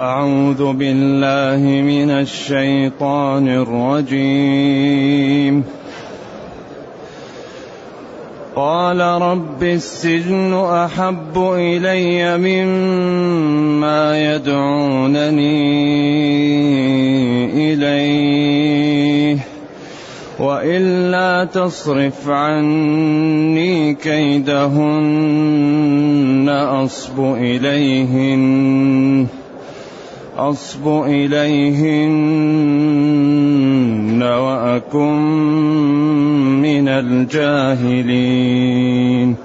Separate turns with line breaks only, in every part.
أعوذ بالله من الشيطان الرجيم. قال رب السجن أحب إلي مما يدعونني إليه وإلا تصرف عني كيدهن أصب إليهن. أصب إليهن وأكن من الجاهلين.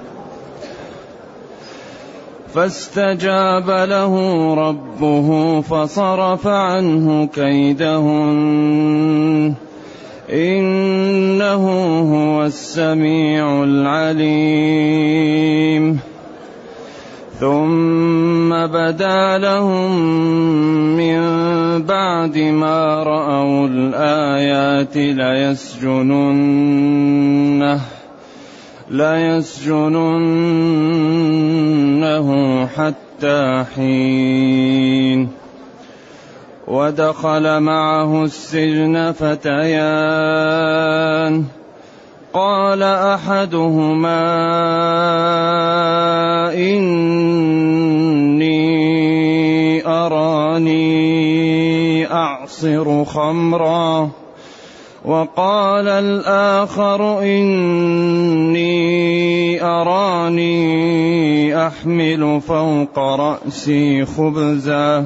فاستجاب له ربه فصرف عنه كيدهن. إنه هو السميع العليم. ثم بدا لهم من بعد ما رأوا الآيات ليسجننه ليسجننه حتى حين. ودخل معه السجن فتيان. قال أحدهما إني أراني أعصر خمرا وقال الآخر إني أراني أحمل فوق رأسي خبزا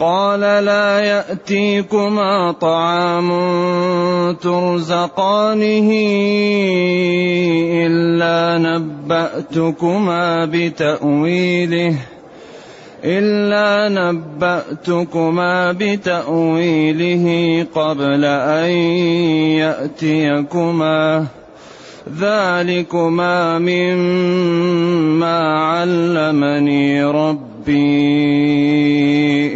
قال لا يأتيكما طعام ترزقانه إلا نبأتكما بتأويله إلا نبأتكما بتأويله قبل أن يأتيكما. ذلكما مما علمني ربي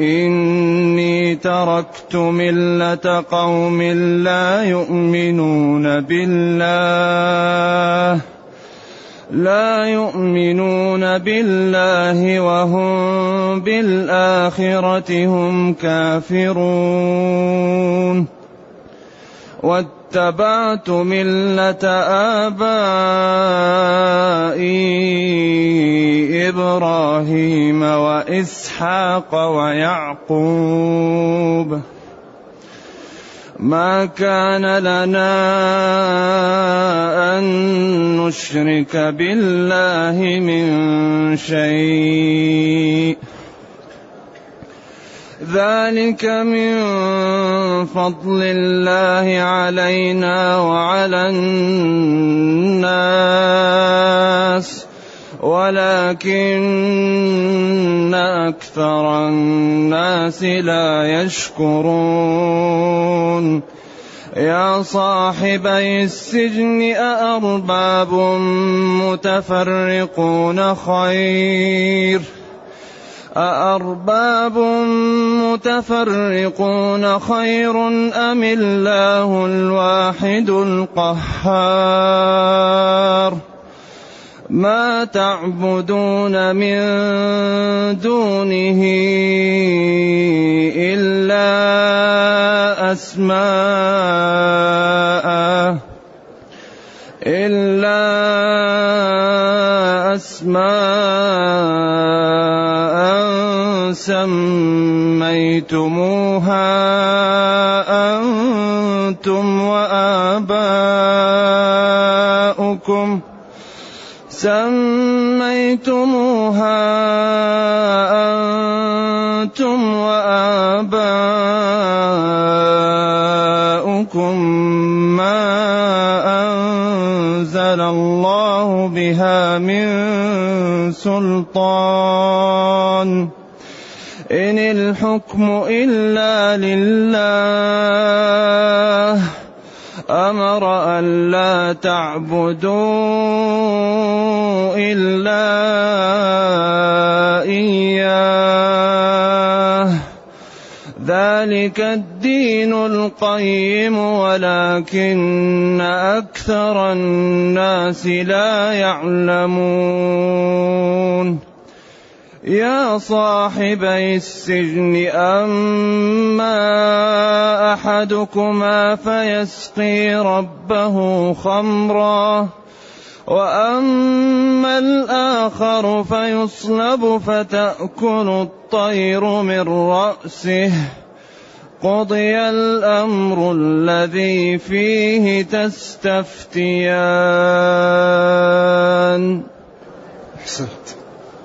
إني تركت ملة قوم لا يؤمنون بالله لا يؤمنون بالله وهم بالآخرة هم كافرون. واتبعت ملة آبائي إبراهيم وإسحاق ويعقوب. ما كان لنا أن نشرك بالله من شيء. ذلك من فضل الله علينا وعلى الناس ولكن أكثر الناس لا يشكرون. يا صاحبي السجن أأرباب متفرقون خير؟ أأرباب متفرقون خير أم الله الواحد القهار؟ ما تعبدون من دونه إلا أسماء إلا أسماء. سميتموها أنتم وآباؤكم سميتموها أنتم وآباؤكم ما أنزل الله بها من سلطان إن الحكم إلا لله. أمر ألا تعبدوا إلا إياه. ذلك الدين القيم ولكن أكثر الناس لا يعلمون. يا صاحبي السجن أما أحدكما فيسقي ربه خمرا وأما الآخر فيصلب فتأكل الطير من رأسه. قضي الأمر الذي فيه تستفتيان.
أحسنت.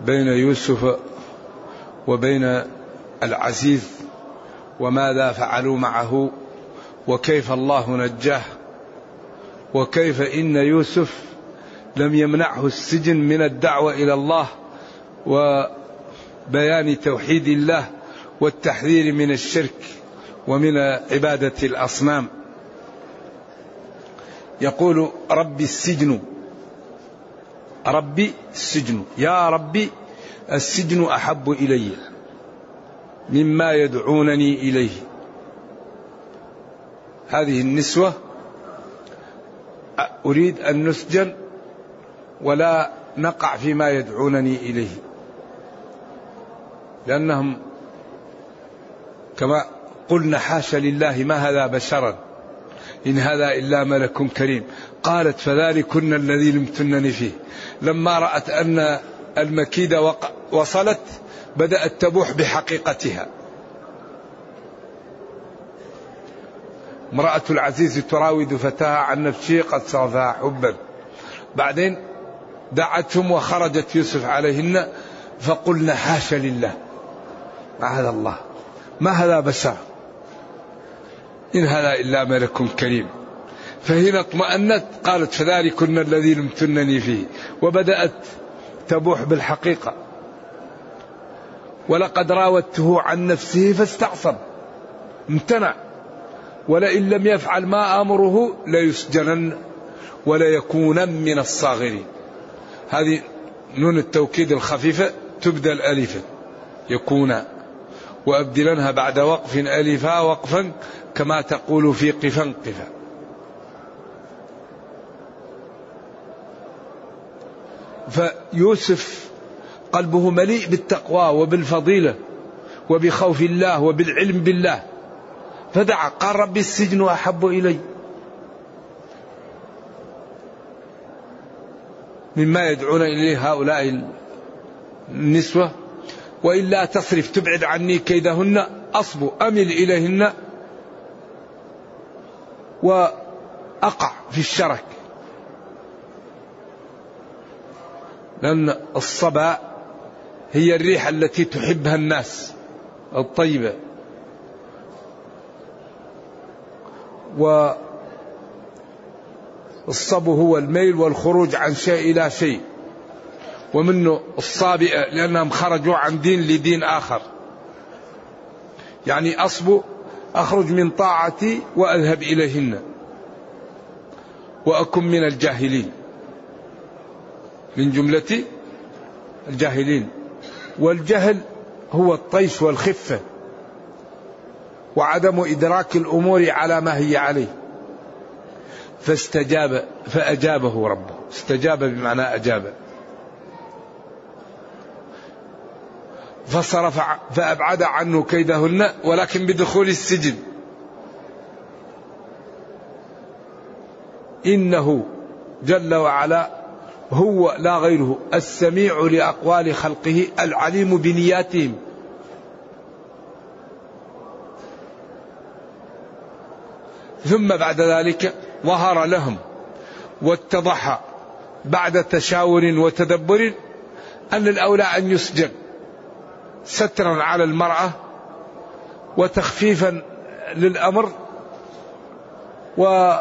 بين يوسف وبين العزيز وماذا فعلوا معه وكيف الله نجاه وكيف إن يوسف لم يمنعه السجن من الدعوة إلى الله وبيان توحيد الله والتحذير من الشرك ومن عبادة الأصنام. يقول ربي السجن ربي السجن. يا ربي السجن أحب إلي مما يدعونني إليه. هذه النسوة أريد أن نسجن ولا نقع فيما يدعونني إليه. لأنهم كما قلنا حاشا لله ما هذا بشرا. إن هذا إلا ملك كريم. قالت فذلكن الذي لمتنني فيه. لما رأت أن المكيدة وصلت بدأت تبوح بحقيقتها. امرأة العزيز تراود فتاها عن نفسه قد صرفها حبا. بعدين دعتهم وخرجت يوسف عليهن فقلنا حاشا لله. معاذ الله. ما هذا بشر؟ إن هذا إلا ملك كريم. فهنا اطمأنت قالت فذلكن الذي لمتنني فيه. وبدأت تبوح بالحقيقة. ولقد راودته عن نفسه فاستعصم. امتنع. ولئن لم يفعل ما أمره ليسجنن وليكونن من الصاغرين. هذه نون التوكيد الخفيفة تبدل ألفا يكون. وأبدلنها بعد وقف ألفا وقفا كما تقول في قفا قفا فيوسف قلبه مليء بالتقوى وبالفضيلة وبخوف الله وبالعلم بالله. فدعا قال ربي السجن أحب إلي. مما يدعون إليه هؤلاء النسوة. وإلا تصرف تبعد عني كيدهن أصب أمل إليهن. وأقع في الشرك. لأن الصبا هي الريح التي تحبها الناس الطيبة. والصبو هو الميل والخروج عن شيء إلى شيء. ومنه الصابئة لأنهم خرجوا عن دين لدين آخر. يعني أصبو أخرج من طاعتي وأذهب إليهن. وأكن من الجاهلين. من جملة الجاهلين. والجهل هو الطيش والخفة. وعدم إدراك الأمور على ما هي عليه. فاستجاب فأجابه ربه. استجاب بمعنى أجاب. فصرف فأبعد عنه كيدهن ولكن بدخول السجن. إنه جل وعلا هو لا غيره السميع لأقوال خلقه العليم بنياتهم. ثم بعد ذلك ظهر لهم واتضح بعد تشاور وتدبر أن الأولى أن يسجن. سترا على المرأة وتخفيفا للأمر و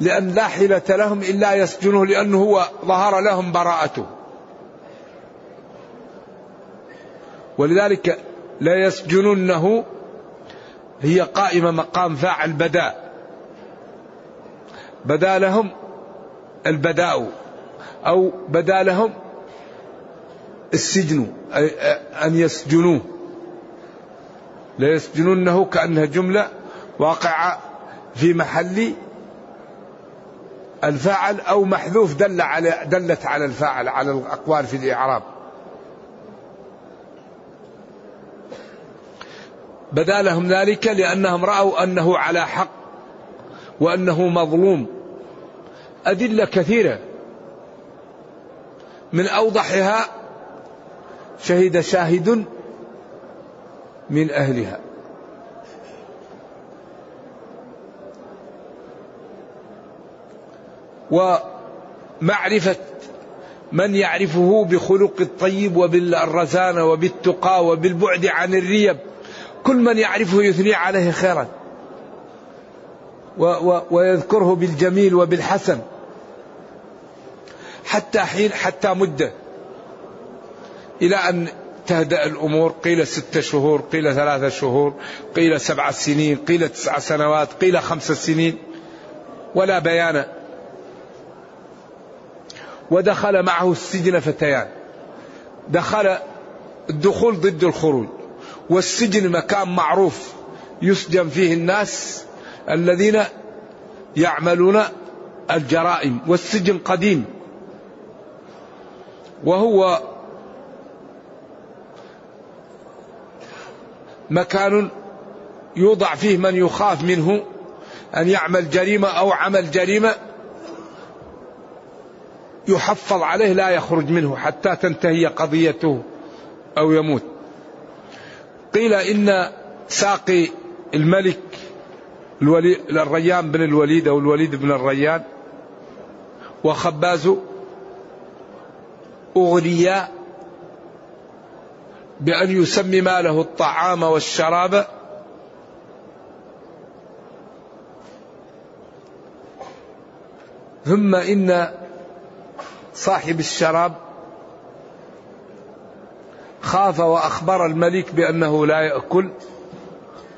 لأن لا حيلة لهم إلا يسجنه لأنه هو ظهر لهم براءته. ولذلك لا يسجننه هي قائمة مقام فاعل بدا بدا لهم البداء أو بدا لهم السجن أن يسجنوه. لا يسجننه كأنها جملة واقعة في محل الفاعل أو محذوف دل على دلت على الفاعل على الأقوال في الإعراب. بدا لهم ذلك لأنهم رأوا أنه على حق وأنه مظلوم. أدلة كثيرة من أوضحها شهد شاهد من أهلها. ومعرفة من يعرفه بخلق الطيب وبالرزانة وبالتقى وبالبعد عن الريب. كل من يعرفه يثني عليه خيرا. ويذكره بالجميل وبالحسن. حتى حين حتى مدة. إلى أن تهدأ الأمور قيل ستة شهور قيل ثلاثة شهور قيل سبع سنين قيل تسع سنوات قيل خمس سنين ولا بيان. ودخل معه السجن فتيان. دخل الدخول ضد الخروج. والسجن مكان معروف يسجن فيه الناس الذين يعملون الجرائم والسجن قديم. وهو مكان يوضع فيه من يخاف منه أن يعمل جريمة أو عمل جريمة يحفظ عليه لا يخرج منه حتى تنتهي قضيته أو يموت. قيل إن ساقي الملك الولي الريان بن الوليد أو الوليد بن الريان وخباز أغريا بأن يسمي ماله الطعام والشراب. ثم إن صاحب الشراب خاف وأخبر الملك بأنه لا يأكل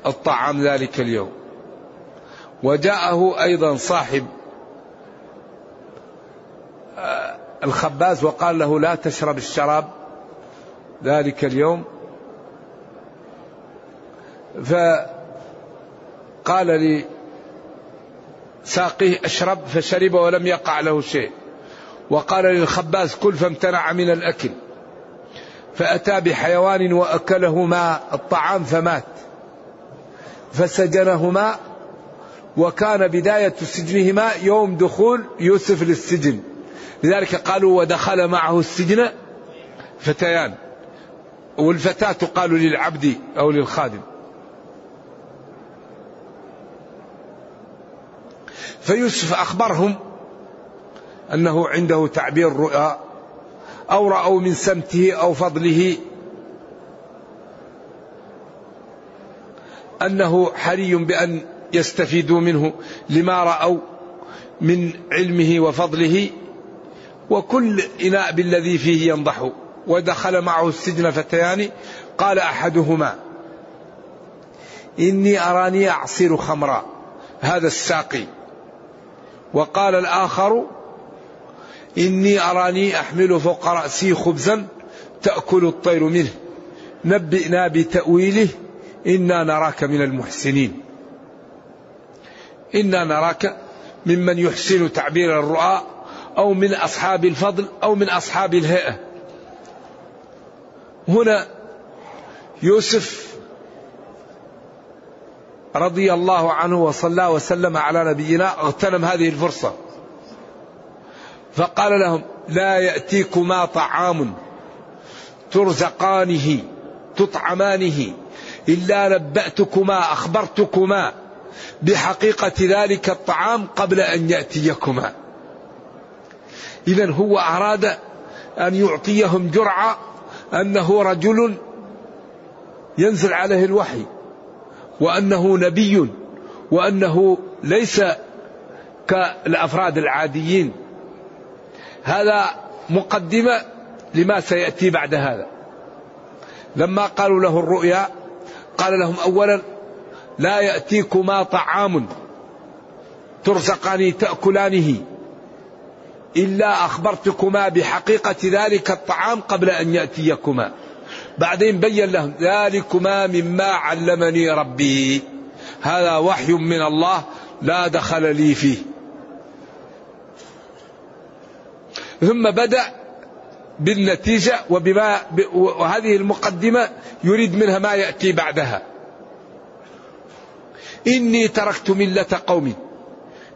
الطعام ذلك اليوم. وجاءه أيضا صاحب آه، الخباز وقال له لا تشرب الشراب. ذلك اليوم. فقال لي ساقيه اشرب فشرب ولم يقع له شيء. وقال للخباز كل فامتنع من الأكل. فأتى بحيوان وأكلهما الطعام فمات. فسجنهما وكان بداية سجنهما يوم دخول يوسف للسجن. لذلك قالوا ودخل معه السجن فتيان. والفتاة تقال للعبد أو للخادم. فيوسف أخبرهم أنه عنده تعبير رؤى أو رأوا من سمته أو فضله أنه حري بأن يستفيدوا منه لما رأوا من علمه وفضله وكل إناء بالذي فيه ينضح. ودخل معه السجن فتيان. قال أحدهما إني أراني أعصر خمرا هذا الساقي. وقال الآخر إني أراني أحمل فوق رأسي خبزا تأكل الطير منه. نبئنا بتأويله إنا نراك من المحسنين. إنا نراك ممن يحسن تعبير الرؤى أو من أصحاب الفضل أو من أصحاب الهيئة. هنا يوسف رضي الله عنه وصلى وسلم على نبينا اغتنم هذه الفرصة. فقال لهم لا يأتيكما طعام ترزقانه تطعمانه إلا نبأتكما أخبرتكما بحقيقة ذلك الطعام قبل أن يأتيكما. إذا هو أراد أن يعطيهم جرعة أنه رجل ينزل عليه الوحي وأنه نبي وأنه ليس كالأفراد العاديين. هذا مقدمة لما سيأتي بعد هذا. لما قالوا له الرؤيا قال لهم أولا لا يأتيكما طعام ترزقان تأكلانه. إلا أخبرتكما بحقيقة ذلك الطعام قبل أن يأتيكما. بعدين بين لهم ذلكما مما علمني ربي. هذا وحي من الله لا دخل لي فيه. ثم بدأ بالنتيجة وبما وهذه المقدمة يريد منها ما يأتي بعدها. إني تركت ملة قوم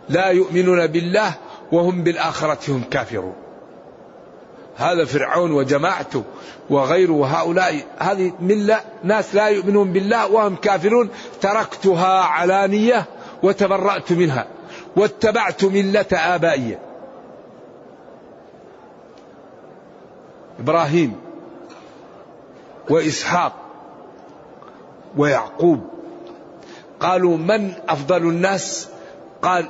لا يؤمنون بالله وهم بالآخرة هم كافرون. هذا فرعون وجماعته وغيره هؤلاء هذه ملة ناس لا يؤمنون بالله وهم كافرون. تركتها علانية وتبرأت منها واتبعت ملة آبائي. إبراهيم وإسحاق ويعقوب قالوا من أفضل الناس؟ قال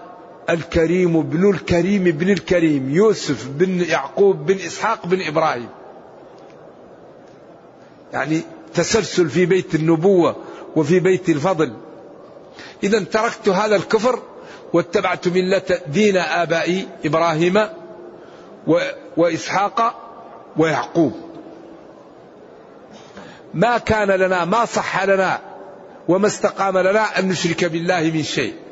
الكريم ابن الكريم ابن الكريم يوسف بن يعقوب بن إسحاق بن إبراهيم. يعني تسلسل في بيت النبوة وفي بيت الفضل. إذا تركت هذا الكفر واتبعت ملة دين آبائي إبراهيم وإسحاق ويعقوب. ما كان لنا ما صح لنا وما استقام لنا أن نشرك بالله من شيء.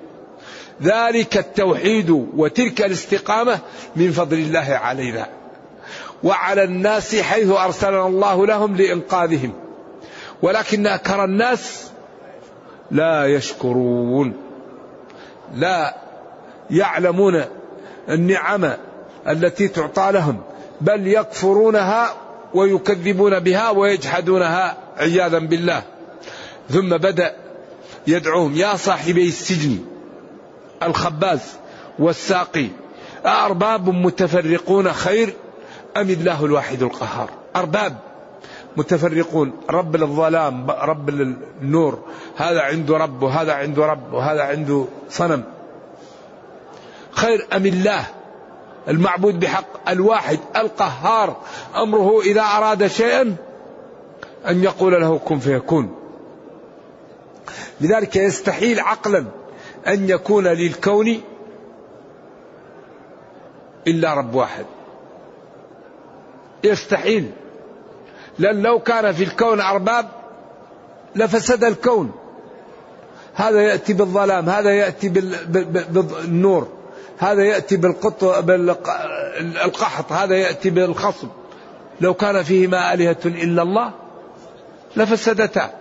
ذلك التوحيد وتلك الاستقامة من فضل الله علينا وعلى الناس حيث أرسلنا الله لهم لإنقاذهم. ولكن أكثر الناس لا يشكرون لا يعلمون النعم التي تعطى لهم بل يكفرونها ويكذبون بها ويجحدونها عياذا بالله. ثم بدأ يدعوهم يا صاحبي السجن الخباز والساقي. أأرباب متفرقون خير أم الله الواحد القهار؟ أرباب متفرقون. رب للظلام رب للنور هذا عنده رب وهذا عنده رب وهذا عنده صنم. خير أم الله؟ المعبود بحق الواحد القهار. أمره إذا أراد شيئا أن يقول له كن فيكون. لذلك يستحيل عقلا أن يكون للكون إلا رب واحد. يستحيل. لأن لو كان في الكون أرباب لفسد الكون. هذا يأتي بالظلام هذا يأتي بالنور. هذا يأتي بالقط بالقحط هذا يأتي بالخصب لو كان فيهما آلهة إلا الله لفسدتا.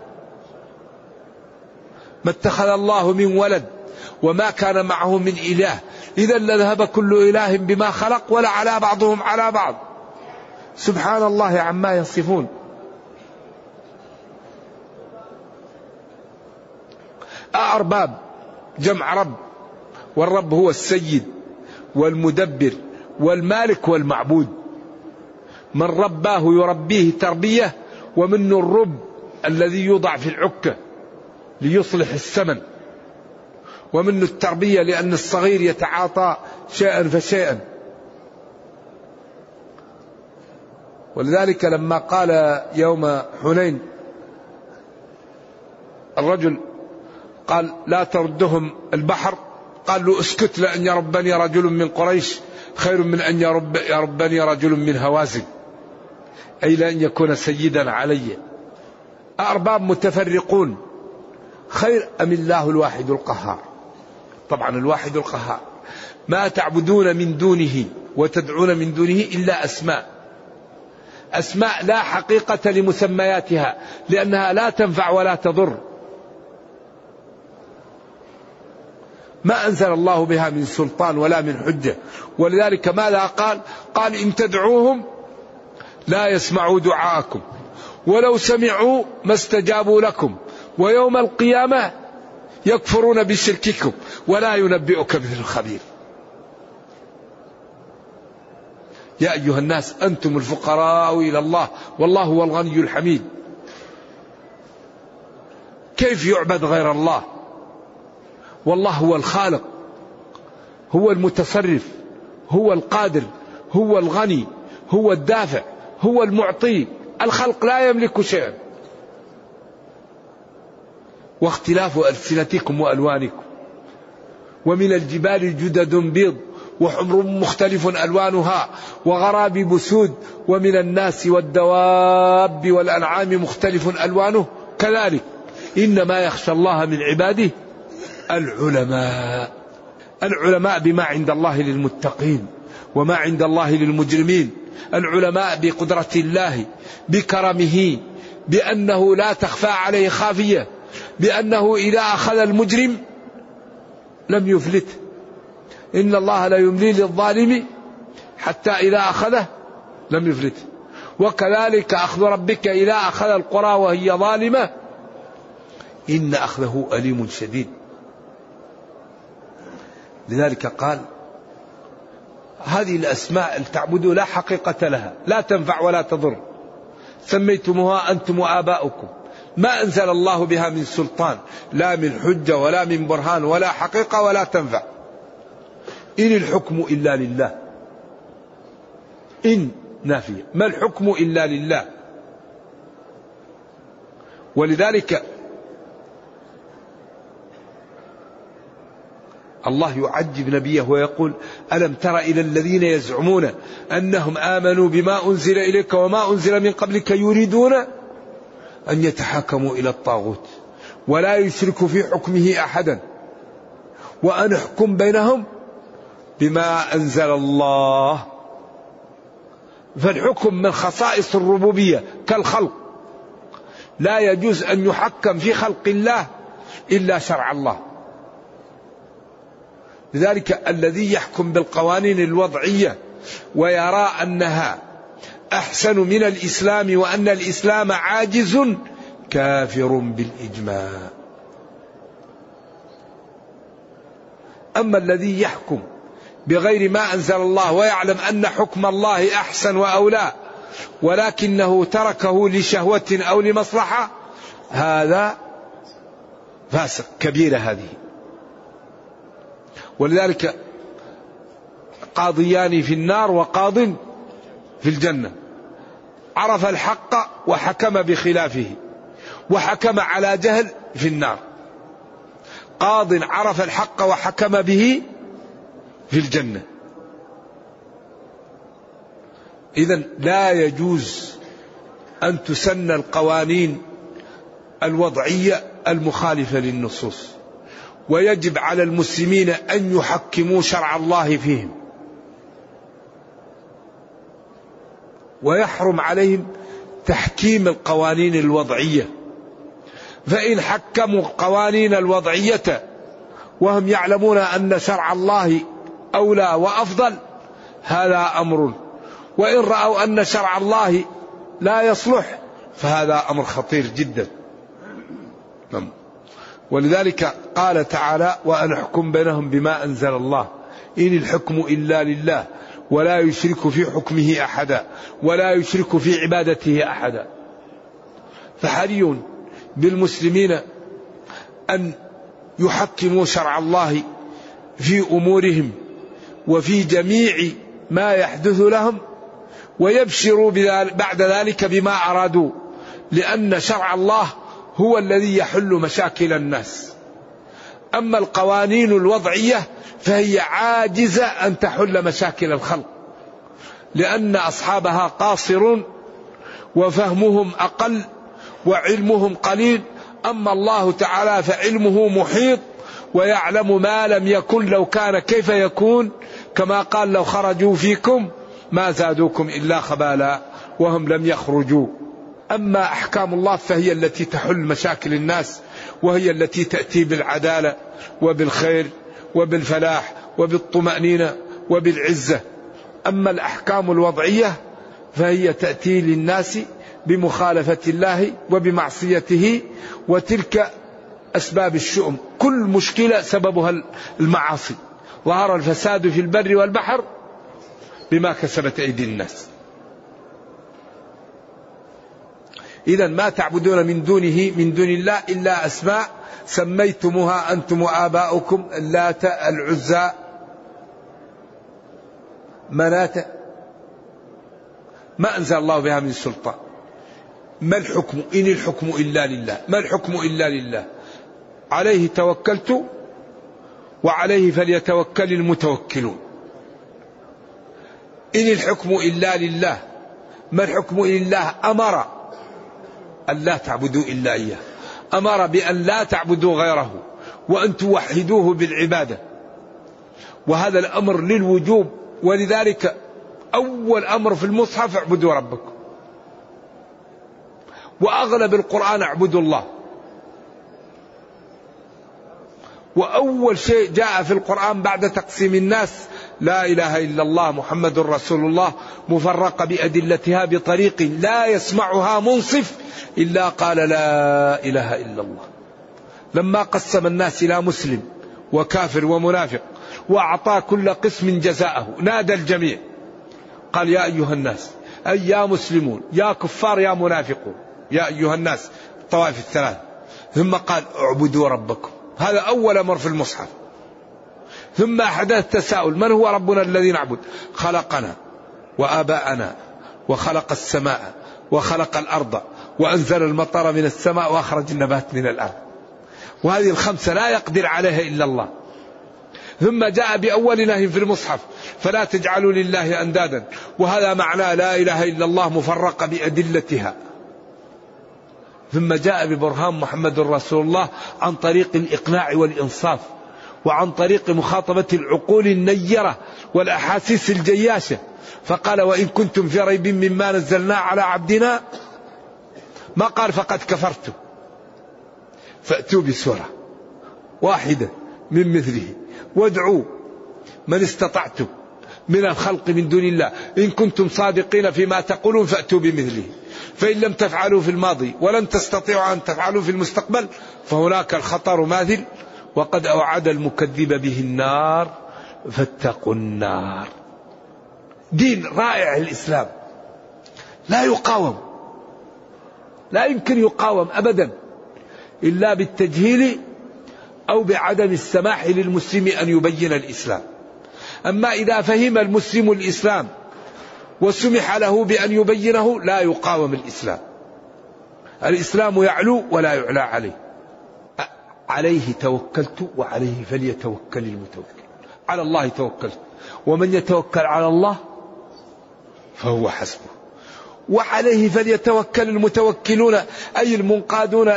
ما اتخذ الله من ولد. وما كان معه من إله. إذا لذهب كل إله بما خلق ولا على بعضهم على بعض. سبحان الله عما يصفون. أأرباب. جمع رب. والرب هو السيد والمدبر والمالك والمعبود. من رباه يربيه تربية ومنه الرب الذي يوضع في العكة ليصلح السمن. ومنه التربية لأن الصغير يتعاطى شيئا فشيئا. ولذلك لما قال يوم حنين الرجل قال لا تردهم البحر. قال له اسكت لأن يربني رجل من قريش خير من أن يرب يربني رجل من هوازن. أي لأن يكون سيدا علي. أرباب متفرقون خير أم الله الواحد القهار؟ طبعا الواحد القهار. ما تعبدون من دونه وتدعون من دونه إلا أسماء. أسماء لا حقيقة لمسمياتها لأنها لا تنفع ولا تضر. ما أنزل الله بها من سلطان ولا من حجة. ولذلك ماذا قال؟ قال إن تدعوهم لا يسمعوا دعاءكم. ولو سمعوا ما استجابوا لكم. ويوم القيامة يكفرون بشرككم ولا ينبئك مثل الخبير. يا أيها الناس أنتم الفقراء إلى الله والله هو الغني الحميد. كيف يعبد غير الله؟ والله هو الخالق هو المتصرف هو القادر هو الغني هو الدافع هو المعطي. الخلق لا يملك شيئا. واختلاف ألسنتكم وألوانكم. ومن الجبال جدد بيض وحمر مختلف ألوانها وغراب بسود ومن الناس والدواب والأنعام مختلف ألوانه. كذلك إنما يخشى الله من عباده العلماء. العلماء بما عند الله للمتقين وما عند الله للمجرمين. العلماء بقدرة الله بكرمه بأنه لا تخفى عليه خافية. بأنه إذا أخذ المجرم لم يفلته إن الله لا يملي للظالم حتى إذا أخذه لم يفلته وكذلك أخذ ربك إذا أخذ القرى وهي ظالمة. إن أخذه أليم شديد. لذلك قال هذه الأسماء اللي تعبدوا لا حقيقة لها لا تنفع ولا تضر. سميتموها أنتم وآباؤكم. ما أنزل الله بها من سلطان لا من حجة ولا من برهان ولا حقيقة ولا تنفع. إن الحكم إلا لله. إن نافية. ما الحكم إلا لله؟ ولذلك الله يعجب نبيه ويقول ألم تر إلى الذين يزعمون أنهم آمنوا بما أنزل إليك وما أنزل من قبلك يريدون أن يتحاكموا إلى الطاغوت ولا يشرك في حكمه أحدا. وأن أحكم بينهم بما أنزل الله. فالحكم من خصائص الربوبية كالخلق. لا يجوز أن يحكم في خلق الله إلا شرع الله. لذلك الذي يحكم بالقوانين الوضعية ويرى أنها أحسن من الإسلام وأن الإسلام عاجز كافر بالإجماع. أما الذي يحكم بغير ما أنزل الله ويعلم أن حكم الله أحسن وأولى ولكنه تركه لشهوة أو لمصلحة هذا فاسق كبيرة هذه. ولذلك قاضيان في النار وقاض في الجنة. عرف الحق وحكم بخلافه وحكم على جهل في النار. قاض عرف الحق وحكم به في الجنة. إذا لا يجوز أن تسن القوانين الوضعية المخالفة للنصوص ويجب على المسلمين أن يحكموا شرع الله فيهم. ويحرم عليهم تحكيم القوانين الوضعية. فإن حكموا القوانين الوضعية وهم يعلمون أن شرع الله أولى وأفضل هذا أمر. وإن رأوا أن شرع الله لا يصلح فهذا أمر خطير جدا. نعم. ولذلك قال تعالى وأن أحكم بينهم بما أنزل الله. إن الحكم إلا لله ولا يشرك في حكمه أحدا ولا يشرك في عبادته أحدا. فحري بالمسلمين أن يحكموا شرع الله في أمورهم وفي جميع ما يحدث لهم ويبشروا بعد ذلك بما أرادوا لأن شرع الله هو الذي يحل مشاكل الناس. أما القوانين الوضعية فهي عاجزة أن تحل مشاكل الخلق لأن أصحابها قاصرون وفهمهم أقل وعلمهم قليل أما الله تعالى فعلمه محيط ويعلم ما لم يكن لو كان كيف يكون كما قال لو خرجوا فيكم ما زادوكم إلا خبالا وهم لم يخرجوا. أما أحكام الله فهي التي تحل مشاكل الناس وهي التي تأتي بالعدالة وبالخير وبالفلاح وبالطمأنينة وبالعزة. أما الأحكام الوضعية فهي تأتي للناس بمخالفة الله وبمعصيته وتلك أسباب الشؤم. كل مشكلة سببها المعاصي. ظهر الفساد في البر والبحر بما كسبت أيدي الناس. إذا ما تعبدون من دونه من دون الله إلا أسماء سميتموها أنتم وآباؤكم اللات العزى مناة ما أنزل الله بها من سلطان. ما الحكم؟ إن الحكم إلا لله. ما الحكم إلا لله؟ عليه توكلت وعليه فليتوكل المتوكلون. إن الحكم إلا لله. ما الحكم إلا لله؟ أمر. أن لا تعبدوا إلا إياه. أمر بأن لا تعبدوا غيره وأن توحدوه بالعبادة. وهذا الأمر للوجوب ولذلك أول أمر في المصحف اعبدوا ربكم. وأغلب القرآن اعبدوا الله. وأول شيء جاء في القرآن بعد تقسيم الناس لا إله إلا الله محمد رسول الله مفرقة بأدلتها بطريق لا يسمعها منصف إلا قال لا إله إلا الله. لما قسم الناس إلى مسلم وكافر ومنافق وأعطى كل قسم جزاءه نادى الجميع. قال يا أيها الناس أي يا مسلمون يا كفار يا منافقون يا أيها الناس الطوائف الثلاث. ثم قال اعبدوا ربكم. هذا أول أمر في المصحف. ثم حدث تساؤل من هو ربنا الذي نعبد؟ خلقنا وآباءنا وخلق السماء وخلق الأرض وأنزل المطر من السماء وأخرج النبات من الأرض. وهذه الخمسة لا يقدر عليها إلا الله. ثم جاء بأول نهي في المصحف فلا تجعلوا لله أندادا. وهذا معناه لا إله إلا الله مفرقة بأدلتها. ثم جاء ببرهان محمد رسول الله عن طريق الإقناع والإنصاف. وعن طريق مخاطبة العقول النيرة والأحاسيس الجياشة. فقال وإن كنتم في ريب مما نزلنا على عبدنا ما قال فقد كفرتم فأتوا بسورة واحدة من مثله. وادعوا من استطعتم من الخلق من دون الله. إن كنتم صادقين فيما تقولون فأتوا بمثله. فإن لم تفعلوا في الماضي ولن تستطيعوا أن تفعلوا في المستقبل فهناك الخطر ماثل وقد أوعد المكذب به النار فاتقوا النار. دين رائع الإسلام. لا يقاوم. لا يمكن يقاوم أبدا. إلا بالتجهيل أو بعدم السماح للمسلم أن يبين الإسلام. أما إذا فهم المسلم الإسلام وسمح له بأن يبينه لا يقاوم الإسلام. الإسلام يعلو ولا يعلى عليه. عليه توكلت وعليه فليتوكل المتوكل. على الله توكلت. ومن يتوكل على الله فهو حسبه. وعليه فليتوكل المتوكلون أي المنقادون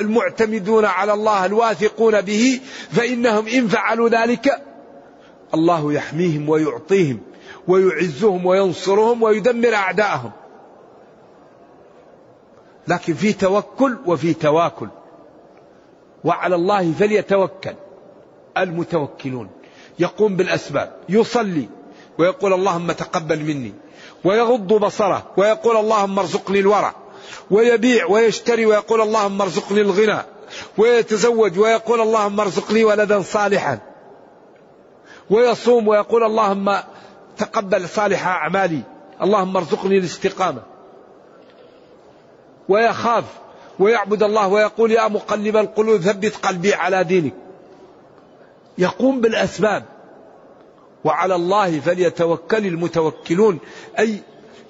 المعتمدون على الله الواثقون به فإنهم إن فعلوا ذلك الله يحميهم ويعطيهم ويعزهم وينصرهم ويدمر أعداءهم. لكن في توكل وفي تواكل. وعلى الله فليتوكل المتوكلون. يقوم بالأسباب يصلي ويقول اللهم تقبل مني ويغض بصره ويقول اللهم ارزقني الورع ويبيع ويشتري ويقول اللهم ارزقني الغنى ويتزوج ويقول اللهم ارزقني ولدا صالحا ويصوم ويقول اللهم تقبل صالح أعمالي اللهم ارزقني الاستقامة ويخاف ويعبد الله ويقول يا مقلب القلوب ثبت قلبي على دينك. يقوم بالأسباب. وعلى الله فليتوكل المتوكلون. أي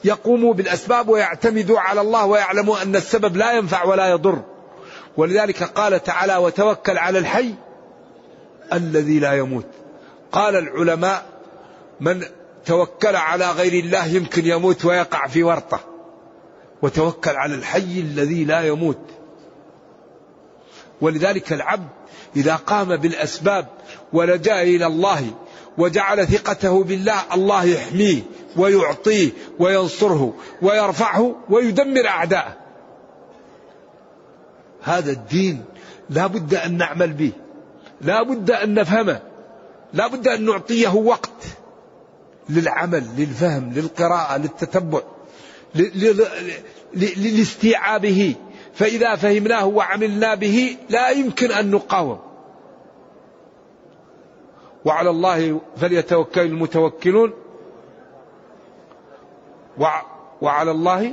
يقوموا بالأسباب ويعتمدوا على الله ويعلموا أن السبب لا ينفع ولا يضر. ولذلك قال تعالى وتوكل على الحي الذي لا يموت قال العلماء من توكل على غير الله يمكن يموت ويقع في ورطة وتوكل على الحي الذي لا يموت. ولذلك العبد إذا قام بالأسباب ولجأ إلى الله وجعل ثقته بالله الله يحميه ويعطيه وينصره ويرفعه ويدمر أعداءه. هذا الدين لا بد أن نعمل به لا بد أن نفهمه لا بد أن نعطيه وقت للعمل للفهم للقراءة للتتبع لاستيعابه. فإذا فهمناه وعملنا به لا يمكن أن نقاوم. وعلى الله فليتوكل المتوكلون. وعلى الله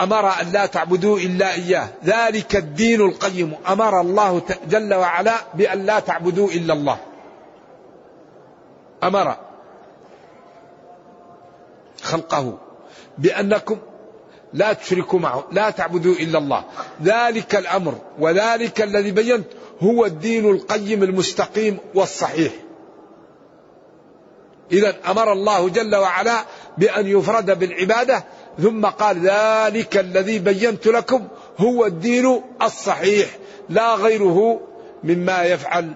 أمر أن لا تعبدوا إلا إياه. ذلك الدين القيم. أمر الله جل وعلا بأن لا تعبدوا إلا الله. أمر خلقه. بأنكم لا تشركوا معه لا تعبدوا إلا الله. ذلك الأمر وذلك الذي بينت هو الدين القيم المستقيم والصحيح. إذا أمر الله جل وعلا بأن يفرد بالعبادة ثم قال ذلك الذي بينت لكم هو الدين الصحيح. لا غيره مما يفعل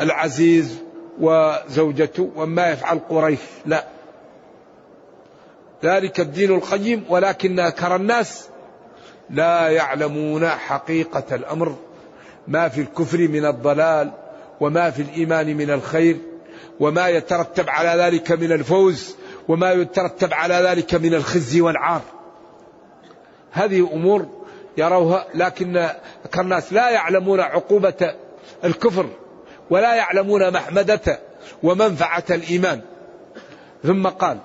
العزيز وزوجته وما يفعل قريش لا. ذلك الدين القيم ولكن أكثر الناس لا يعلمون حقيقة الأمر. ما في الكفر من الضلال وما في الإيمان من الخير وما يترتب على ذلك من الفوز وما يترتب على ذلك من الخزي والعار. هذه أمور يروها لكن الناس لا يعلمون عقوبة الكفر ولا يعلمون محمدة ومنفعة الإيمان. ثم قال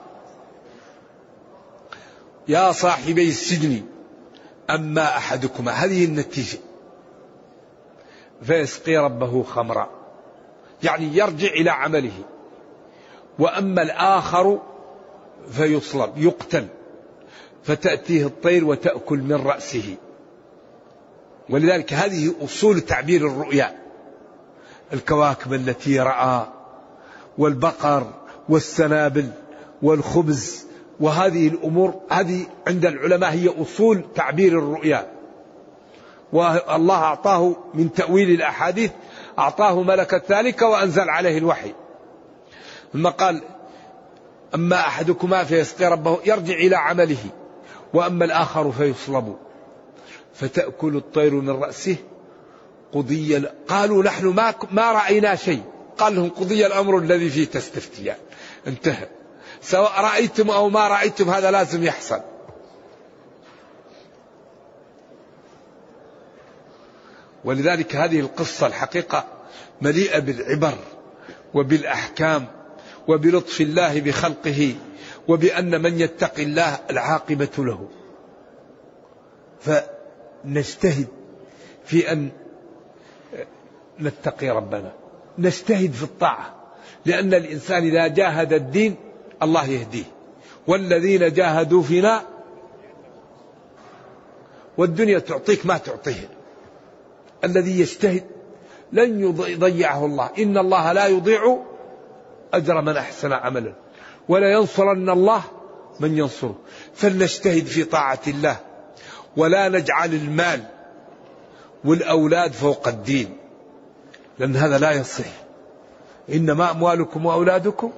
يا صاحبي السجن. أما أحدكما هذه النتيجة. فيسقي ربه خمرا. يعني يرجع إلى عمله. وأما الآخر فيصلب يقتل. فتأتيه الطير وتأكل من رأسه. ولذلك هذه أصول تعبير الرؤيا. الكواكب التي رأى والبقر والسنابل والخبز وهذه الأمور هذه عند العلماء هي أصول تعبير الرؤيا. والله أعطاه من تأويل الأحاديث أعطاه ملك ذلك وأنزل عليه الوحي. ثم قال أما أحدكما فيسقي ربه يرجع إلى عمله وأما الآخر فيصلب. فتأكل الطير من رأسه قضي قالوا نحن ما ما رأينا شيء. قال لهم قضي الأمر الذي فيه تستفتيان. انتهى. سواء رأيتم أو ما رأيتم هذا لازم يحصل. ولذلك هذه القصة الحقيقة مليئة بالعبر وبالأحكام وبلطف الله بخلقه وبأن من يتقي الله العاقبة له. فنجتهد في أن نتقي ربنا. نجتهد في الطاعة لأن الإنسان إذا جاهد الدين الله يهديه. والذين جاهدوا فينا والدنيا تعطيك ما تعطيه. الذي يجتهد لن يضيعه الله. إن الله لا يضيع أجر من أحسن عملا. ولا ينصرن الله من ينصره. فلنجتهد في طاعة الله. ولا نجعل المال والأولاد فوق الدين. لأن هذا لا يصح. إنما أموالكم وأولادكم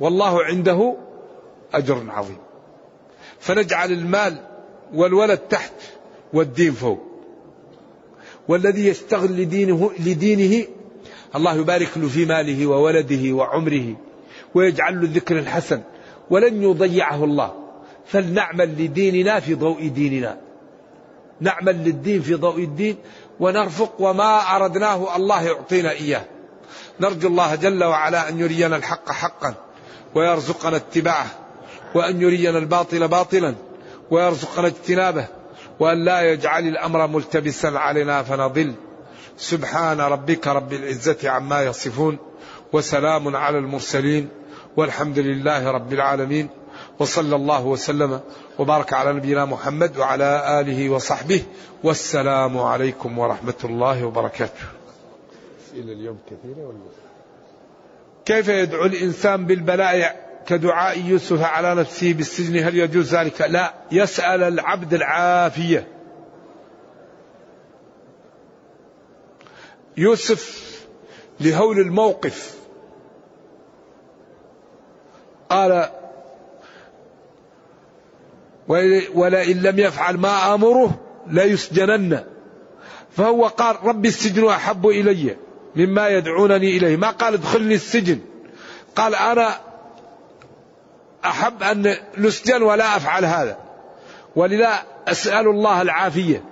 والله عنده أجر عظيم. فنجعل المال والولد تحت والدين فوق. والذي يستغل لدينه, لدينه الله يبارك له في ماله وولده وعمره ويجعل له الذكر الحسن. ولن يضيعه الله. فلنعمل لديننا في ضوء ديننا. نعمل للدين في ضوء الدين ونرفق وما أردناه الله يعطينا إياه. نرجو الله جل وعلا أن يرينا الحق حقا. ويرزقنا اتباعه وأن يرينا الباطل باطلا ويرزقنا اجتنابه وأن لا يجعل الأمر ملتبسا علينا فنضل. سبحان ربك رب العزة عما يصفون وسلام على المرسلين والحمد لله رب العالمين وصلى الله وسلم وبارك على نبينا محمد وعلى آله وصحبه والسلام عليكم ورحمة الله وبركاته. إلى اليوم كثيرة كيف يدعو الإنسان بالبلاء كدعاء يوسف على نفسه بالسجن؟ هل يجوز ذلك؟ لا يسأل العبد العافية. يوسف لهول الموقف. قال ولئن لم يفعل ما آمره ليسجنن. فهو قال ربي السجن أحب إلي. مما يدعونني إليه. ما قال ادخلني السجن. قال أنا أحب أن نسجن ولا أفعل هذا. ولذا أسأل الله العافية.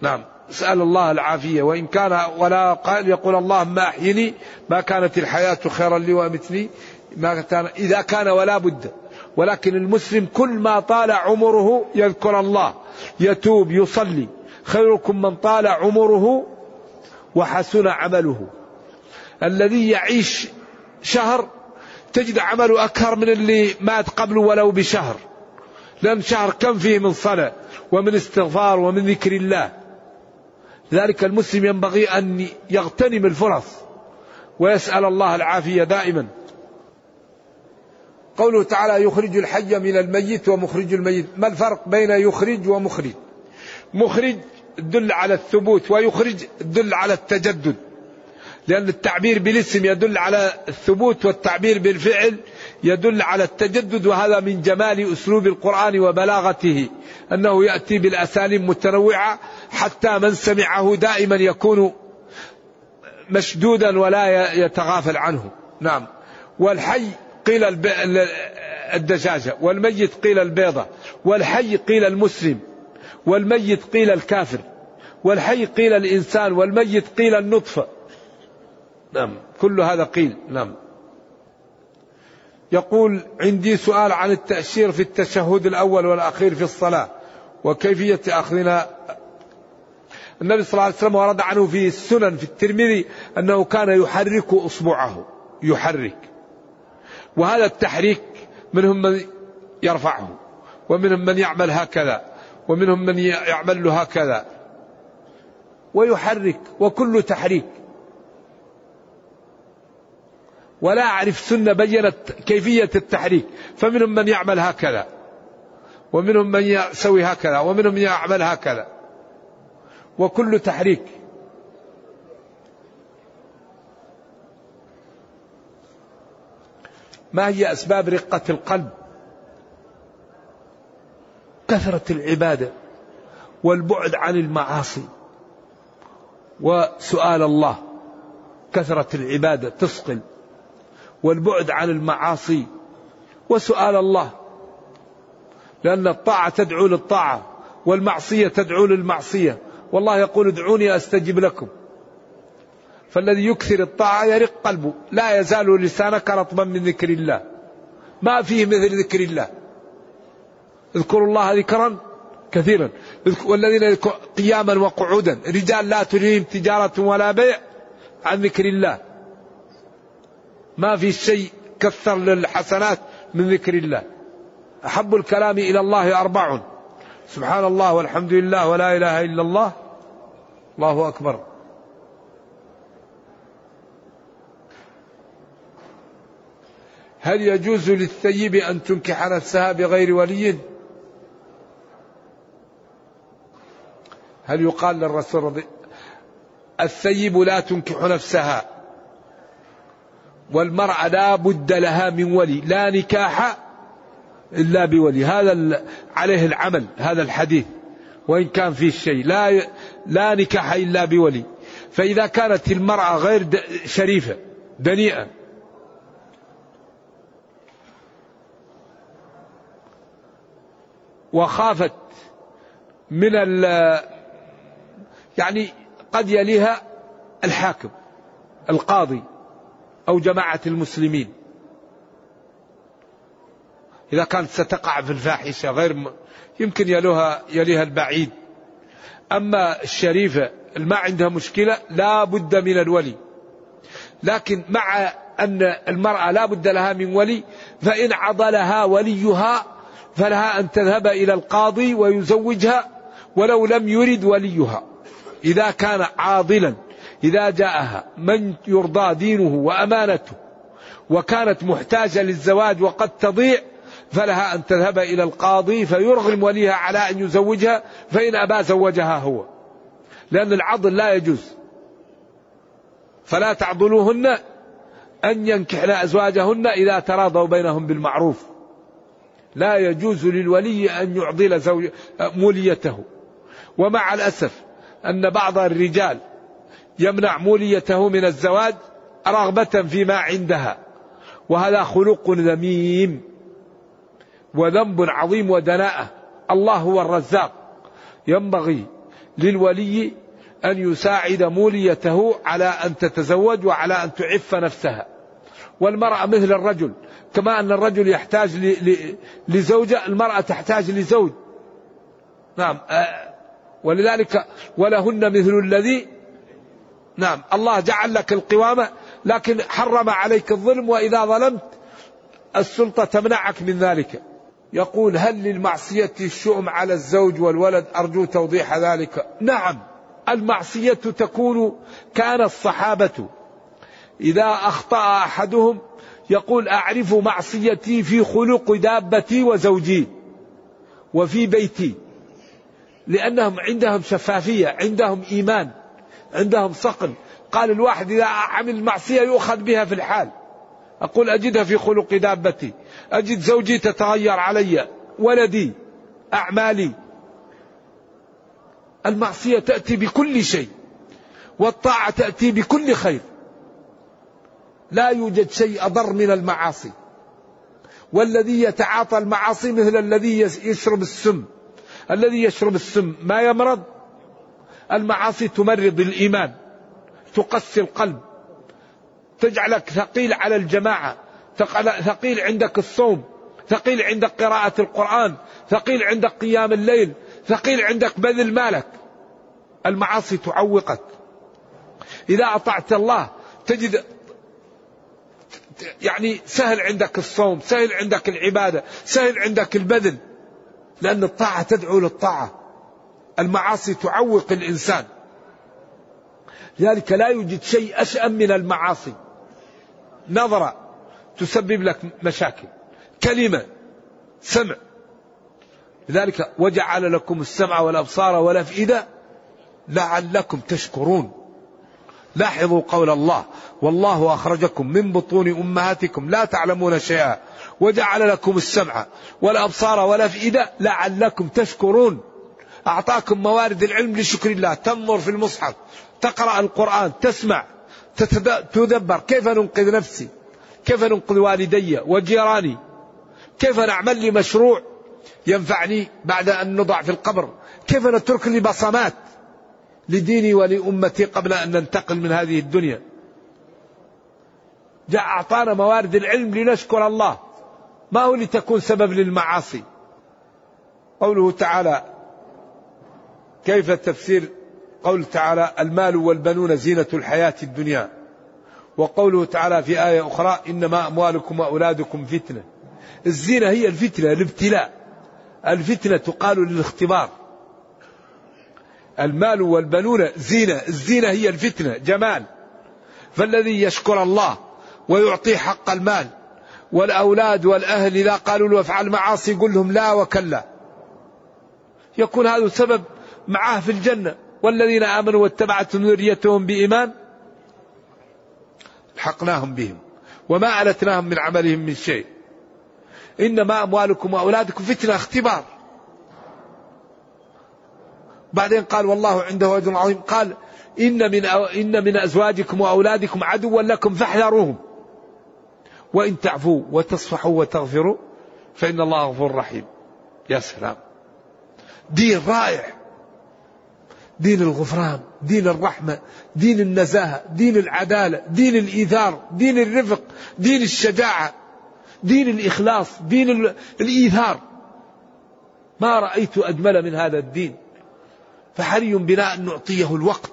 نعم أسأل الله العافية. وإن كان ولا قال يقول اللهم أحيني. ما كانت الحياة خيرا لي وأمتني ما كان إذا كان ولا بد. ولكن المسلم كل ما طال عمره يذكر الله. يتوب يصلي. خيركم من طال عمره وحسن عمله. الذي يعيش شهر تجد عمله أكثر من اللي مات قبله ولو بشهر. لأن شهر كم فيه من صلاة ومن استغفار ومن ذكر الله. لذلك المسلم ينبغي أن يغتنم الفرص ويسأل الله العافية دائما. قوله تعالى يخرج الحي من الميت ومخرج الميت. ما الفرق بين يخرج ومخرج؟ مخرج تدل على الثبوت ويخرج تدل على التجدد. لأن التعبير بالاسم يدل على الثبوت والتعبير بالفعل يدل على التجدد وهذا من جمال أسلوب القرآن وبلاغته أنه يأتي بالأساليب متنوعة حتى من سمعه دائما يكون مشدودا ولا يتغافل عنه. نعم. والحي قيل الدجاجة والميت قيل البيضة والحي قيل المسلم والميت قيل الكافر والحي قيل الإنسان والميت قيل النطفة. نعم. كل هذا قيل. نعم. يقول عندي سؤال عن التأشير في التشهد الأول والأخير في الصلاة وكيفية أخذنا. النبي صلى الله عليه وسلم ورد عنه في السنن في الترمذي أنه كان يحرك أصبعه يحرك. وهذا التحريك منهم من يرفعه ومنهم من يعمل هكذا. ومنهم من يعمل هكذا. ويحرك وكل تحريك. ولا أعرف سنة بينت كيفية التحريك. فمنهم من يعمل هكذا. ومنهم من يسوي هكذا. ومنهم من يعمل هكذا. وكل تحريك. ما هي أسباب رقة القلب؟ كثرة العبادة والبعد عن المعاصي. وسؤال الله كثرة العبادة تثقل والبعد عن المعاصي. وسؤال الله لأن الطاعة تدعو للطاعة والمعصية تدعو للمعصية. والله يقول ادعوني أستجب لكم. فالذي يكثر الطاعة يرق قلبه لا يزال لسانك رطبا من ذكر الله. ما فيه مثل ذكر الله. اذكروا الله ذكرا كثيرا. والذين قياما وقعودا. رجال لا تلهيهم تجارة ولا بيع عن ذكر الله. ما في شيء كثر للحسنات من ذكر الله. أحب الكلام إلى الله أربع. سبحان الله والحمد لله ولا إله إلا الله. الله أكبر. هل يجوز للثيب أن تنكح نفسها بغير ولي؟ هل يقال للرسول رضي الثيب لا تنكح نفسها. والمرأة لا بد لها من ولي لا نكاح إلا بولي. هذا عليه العمل هذا الحديث. وإن كان فيه شيء لا لا نكاح إلا بولي. فإذا كانت المرأة غير شريفة دنيئة وخافت من يعني قد يليها الحاكم القاضي أو جماعة المسلمين. إذا كانت ستقع في الفاحشة غير. يمكن يلوها يليها البعيد. أما الشريفة ما عندها مشكلة لا بد من الولي. لكن مع أن المرأة لا بد لها من ولي فإن عضلها وليها فلها أن تذهب إلى القاضي ويزوجها ولو لم يرد وليها. إذا كان عاضلا إذا جاءها من يرضى دينه وأمانته وكانت محتاجة للزواج وقد تضيع فلها أن تذهب إلى القاضي فيرغم وليها على أن يزوجها فإن أبى زوجها هو. لأن العضل لا يجوز. فلا تعضلوهن أن ينكحن أزواجهن إذا تراضوا بينهم بالمعروف. لا يجوز للولي أن يعضل زوج موليته. ومع الأسف أن بعض الرجال يمنع موليته من الزواج رغبة فيما عندها وهذا خلق ذميم وذنب عظيم ودناءة. الله هو الرزاق. ينبغي للولي أن يساعد موليته على أن تتزوج وعلى أن تعف نفسها. والمرأة مثل الرجل كما أن الرجل يحتاج لزوجة المرأة تحتاج لزوج. نعم آه، ولذلك ولهن مثل الذي نعم الله جعل لك القوامة لكن حرم عليك الظلم وإذا ظلمت السلطة تمنعك من ذلك. يقول هل للمعصية الشؤم على الزوج والولد أرجو توضيح ذلك؟ نعم المعصية تكون كان الصحابة إذا أخطأ أحدهم يقول أعرف معصيتي في خلق دابتي وزوجي وفي بيتي. لأنهم عندهم شفافية عندهم إيمان عندهم صقل قال الواحد إذا عمل معصية يؤخذ بها في الحال. أقول أجدها في خلق دابتي. أجد زوجي تتغير علي ولدي أعمالي. المعصية تأتي بكل شيء والطاعة تأتي بكل خير. لا يوجد شيء أضر من المعاصي. والذي يتعاطى المعاصي مثل الذي يشرب السم. الذي يشرب السم ما يمرض؟ المعاصي تمرض الإيمان تقسي القلب تجعلك ثقيل على الجماعة ثقيل عندك الصوم ثقيل عندك قراءة القرآن ثقيل عندك قيام الليل ثقيل عندك بذل مالك. المعاصي تعوقك. إذا أطعت الله تجد يعني سهل عندك الصوم سهل عندك العبادة سهل عندك البذل. لأن الطاعة تدعو للطاعة المعاصي تعوق الإنسان. لذلك لا يوجد شيء أشأم من المعاصي. نظرة تسبب لك مشاكل. كلمة سمع. لذلك وجعل لكم السمع والأبصار والأفئدة لعلكم تشكرون. لاحظوا قول الله والله أخرجكم من بطون أمهاتكم لا تعلمون شيئا وجعل لكم السمع والأبصار والأفئدة لعلكم تشكرون. أعطاكم موارد العلم لشكر الله. تنظر في المصحف تقرأ القرآن تسمع تدبر. كيف ننقذ نفسي؟ كيف ننقذ والدي وجيراني؟ كيف نعمل لي مشروع ينفعني بعد أن نضع في القبر؟ كيف نترك لي بصمات؟ لديني ولأمتي قبل أن ننتقل من هذه الدنيا. جاء أعطانا موارد العلم لنشكر الله. ما هو لتكون سبب للمعاصي؟ قوله تعالى كيف تفسير قول تعالى المال والبنون زينة الحياة الدنيا. وقوله تعالى في آية أخرى إنما أموالكم وأولادكم فتنة. الزينة هي الفتنة الابتلاء. الفتنة تقال للاختبار. المال والبنون زينة. الزينة هي الفتنة. جمال. فالذي يشكر الله ويعطي حق المال والأولاد والأهل إذا قالوا له افعل معاصي يقول لهم لا وكلا. يكون هذا سبب معاه في الجنة. والذين آمنوا واتبعتهم ذريتهم بإيمان الحقناهم بهم وما ألتناهم من عملهم من شيء. إنما أموالكم وأولادكم فتنة اختبار. بعدين قال والله عنده أجر عظيم. قال إن من إن من أزواجكم وأولادكم عدوا لكم فاحذروهم. وإن تعفوا وتصفحوا وتغفروا فإن الله غفور رحيم. يا سلام. دين رائع. دين الغفران دين الرحمة دين النزاهة دين العدالة دين الإيثار دين الرفق دين الشجاعة دين الإخلاص دين الإيثار. ما رأيت أجمل من هذا الدين. فحري بنا أن نعطيه الوقت؟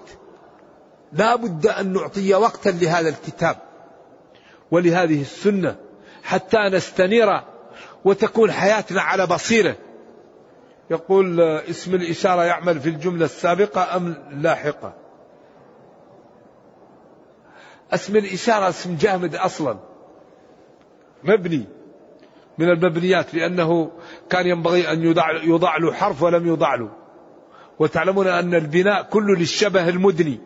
لا بد أن نعطي وقتا لهذا الكتاب ولهذه السنة حتى نستنير وتكون حياتنا على بصيرة. يقول اسم الإشارة يعمل في الجملة السابقة أم اللاحقة اسم الإشارة اسم جامد أصلا. مبني من المبنيات لأنه كان ينبغي أن يضع, له حرف ولم يضع له. وتعلمون أن البناء كله للشبه المدني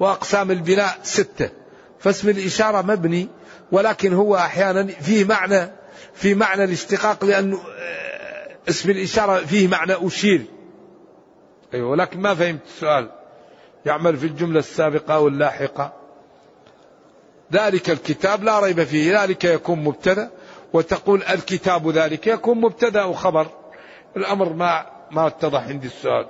وأقسام البناء ستة. فاسم الإشارة مبني ولكن هو أحيانا فيه معنى في معنى الاشتقاق لأنه آه، اسم الإشارة فيه معنى أشير. أيوة ولكن ما فهمت السؤال. يعمل في الجملة السابقة واللاحقة ذلك الكتاب لا ريب فيه. ذلك يكون مبتدأ وتقول الكتاب ذلك يكون مبتدأ وخبر. الأمر ما ما اتضح عندي السؤال.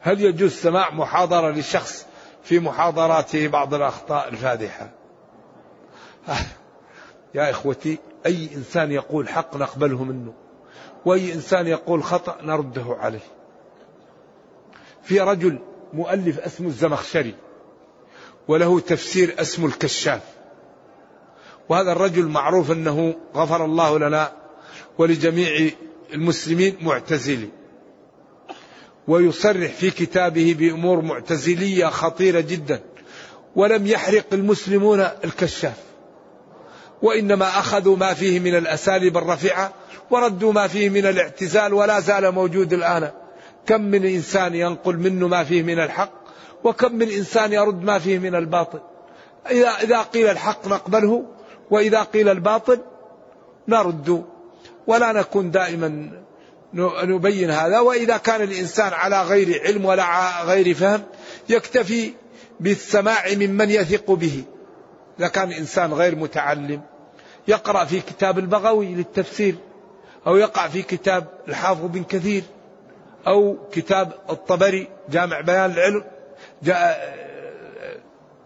هل يجوز سماع محاضرة لشخص في محاضراته بعض الأخطاء الفادحة؟ يا إخوتي أي إنسان يقول حق نقبله منه وأي إنسان يقول خطأ نرده عليه. في رجل مؤلف اسمه الزمخشري وله تفسير اسمه الكشاف. وهذا الرجل معروف أنه غفر الله لنا ولجميع المسلمين معتزلي. ويصرح في كتابه بأمور معتزلية خطيرة جدا. ولم يحرق المسلمون الكشاف. وإنما أخذوا ما فيه من الأساليب الرفيعة وردوا ما فيه من الاعتزال ولا زال موجود الآن. كم من إنسان ينقل منه ما فيه من الحق وكم من إنسان يرد ما فيه من الباطل. إذا, إذا قيل الحق نقبله وإذا قيل الباطل نرد ولا نكون دائما نبين هذا. وإذا كان الإنسان على غير علم ولا غير فهم يكتفي بالسماع ممن يثق به. إذا كان إنسان غير متعلم يقرأ في كتاب البغوي للتفسير أو يقع في كتاب الحافظ بن كثير أو كتاب الطبري جامع بيان العلم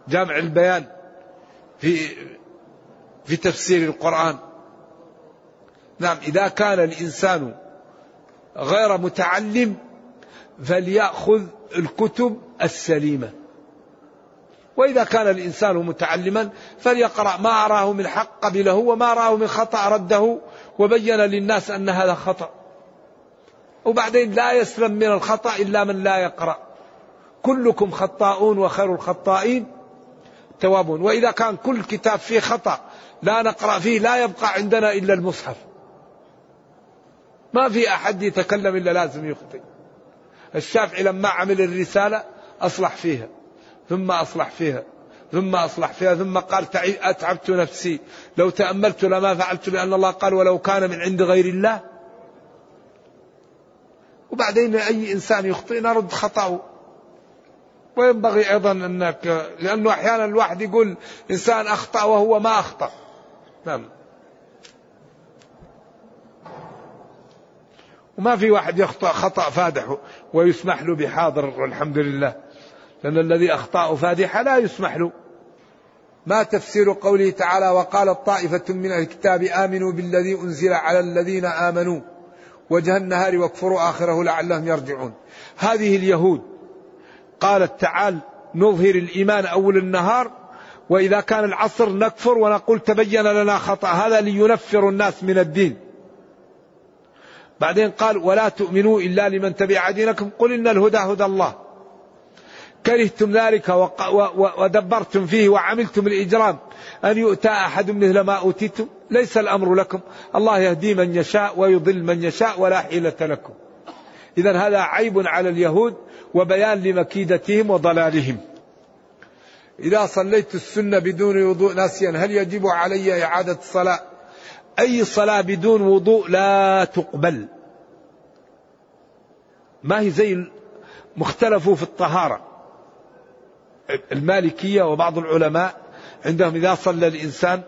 جامع البيان في في تفسير القرآن. نعم إذا كان الإنسان غير متعلم فليأخذ الكتب السليمة. وإذا كان الإنسان متعلما فليقرأ ما أراه من حق قبله وما أراه من خطأ رده وبين للناس أن هذا خطأ. وبعدين لا يسلم من الخطأ إلا من لا يقرأ. كلكم خطاؤون وخير الخطائين توابون. وإذا كان كل كتاب فيه خطأ لا نقرأ فيه لا يبقى عندنا إلا المصحف. ما في أحد يتكلم إلا لازم يخطئ. الشافعي لما عمل الرسالة أصلح فيها ثم أصلح فيها ثم أصلح فيها ثم قال أتعبت نفسي. لو تأملت لما فعلت لأن الله قال ولو كان من عند غير الله. وبعدين أي إنسان يخطئ نرد خطأه. وينبغي أيضا أنك لأنه أحيانا الواحد يقول إنسان أخطأ وهو ما أخطأ. نعم. وما في واحد يخطأ خطأ فادح ويسمح له بحاضر والحمد لله. لأن الذي أخطأ فادحة لا يسمح له. ما تفسير قوله تعالى وقالت طائفة من الكتاب آمنوا بالذي أنزل على الذين آمنوا وجه النهار واكفروا آخره لعلهم يرجعون. هذه اليهود قالت تعال نظهر الإيمان أول النهار وإذا كان العصر نكفر ونقول تبين لنا خطأ. هذا لينفر الناس من الدين. بعدين قال ولا تؤمنوا إلا لمن تبع دينكم. قل إن الهدى هدى الله. كرهتم ذلك ودبرتم فيه وعملتم الإجرام. أن يؤتى أحد مثل ما أوتيتم. ليس الأمر لكم. الله يهدي من يشاء ويضل من يشاء ولا حيلة لكم. إذا هذا عيب على اليهود وبيان لمكيدتهم وضلالهم. إذا صليت السنة بدون وضوء ناسيا هل يجب علي إعادة الصلاة؟ أي صلاة بدون وضوء لا تقبل. ما هي زي مختلفوا في الطهارة. المالكية وبعض العلماء عندهم إذا صلى الإنسان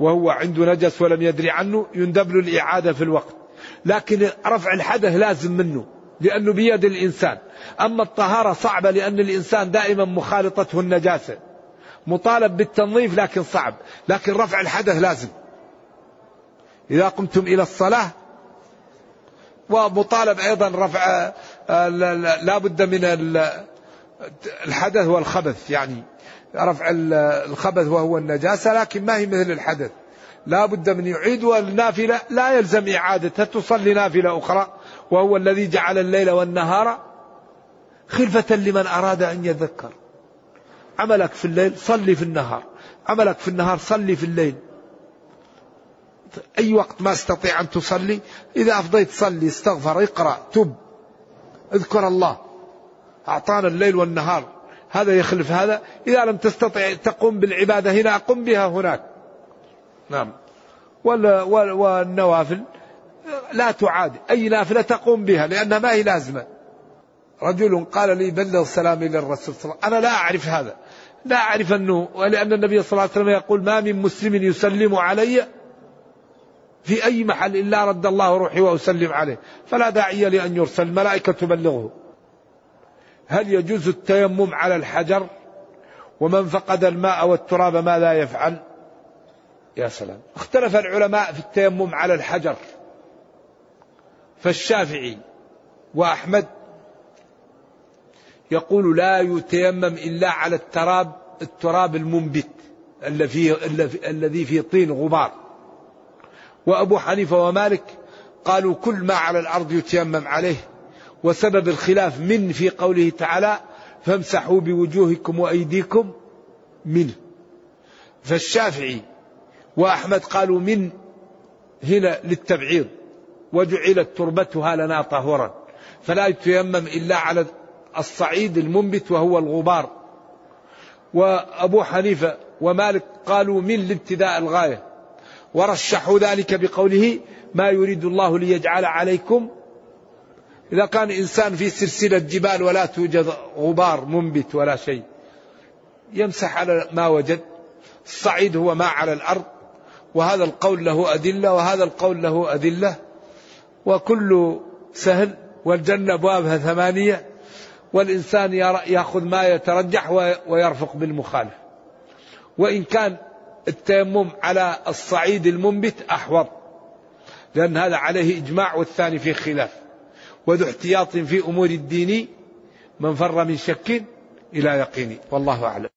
وهو عنده نجس ولم يدري عنه يندب له الإعادة في الوقت. لكن رفع الحدث لازم منه لأنه بيد الإنسان. أما الطهارة صعبة لأن الإنسان دائما مخالطته النجاسة. مطالب بالتنظيف لكن صعب لكن رفع الحدث لازم. إذا قمتم إلى الصلاة ومطالب أيضا رفع آه، لا بد من الحدث والخبث يعني رفع الخبث وهو النجاسة لكن ما هي مثل الحدث. لا بد من يعيد والنافلة لا يلزم إعادتها تصلي نافلة أخرى وهو الذي جعل الليل والنهار خلفة لمن أراد أن يذكر. عملك في الليل صلي في النهار. عملك في النهار صلي في الليل. أي وقت ما أستطيع أن تصلي إذا أفضيت صلي استغفر اقرأ تب اذكر الله. أعطانا الليل والنهار. هذا يخلف هذا. إذا لم تستطع تقوم بالعبادة هنا قم بها هناك. نعم. والنوافل لا تعاد. أي نافلة تقوم بها لأنها ما هي لازمة. رجل قال لي بلغ السلام إلى الرسول صلى الله عليه وسلم. أنا لا أعرف هذا. لا أعرف أنه ولأن النبي صلى الله عليه وسلم يقول ما من مسلم يسلم علي في أي محل إلا رد الله روحي وأسلم عليه. فلا داعي لأن يرسل الملائكة تبلغه. هل يجوز التيمم على الحجر؟ ومن فقد الماء والتراب ماذا يفعل؟ يا سلام. اختلف العلماء في التيمم على الحجر. فالشافعي وأحمد يقول لا يتيمم إلا على التراب التراب المنبت الذي فيه طين غبار. وأبو حنيفة ومالك قالوا كل ما على الأرض يتيمم عليه وسبب الخلاف من في قوله تعالى فامسحوا بوجوهكم وأيديكم منه. فالشافعي وأحمد قالوا من هنا للتبعيض. وجعلت تربتها لنا طهورا. فلا يتيمم إلا على الصعيد المنبت وهو الغبار. وأبو حنيفة ومالك قالوا من لابتداء الغاية. ورشحوا ذلك بقوله ما يريد الله ليجعل عليكم. إذا كان إنسان في سلسلة جبال ولا توجد غبار منبت ولا شيء يمسح على ما وجد الصعيد هو ما على الأرض وهذا القول له أدلة وهذا القول له أدلة وكل سهل والجنة أبوابها ثمانية والإنسان يأخذ ما يترجح ويرفق بالمخالف. وإن كان التيمم على الصعيد المنبت أحوط. لأن هذا عليه إجماع والثاني فيه خلاف. وذو احتياط في أمور الدين من فر من شك إلى يقين. والله أعلم.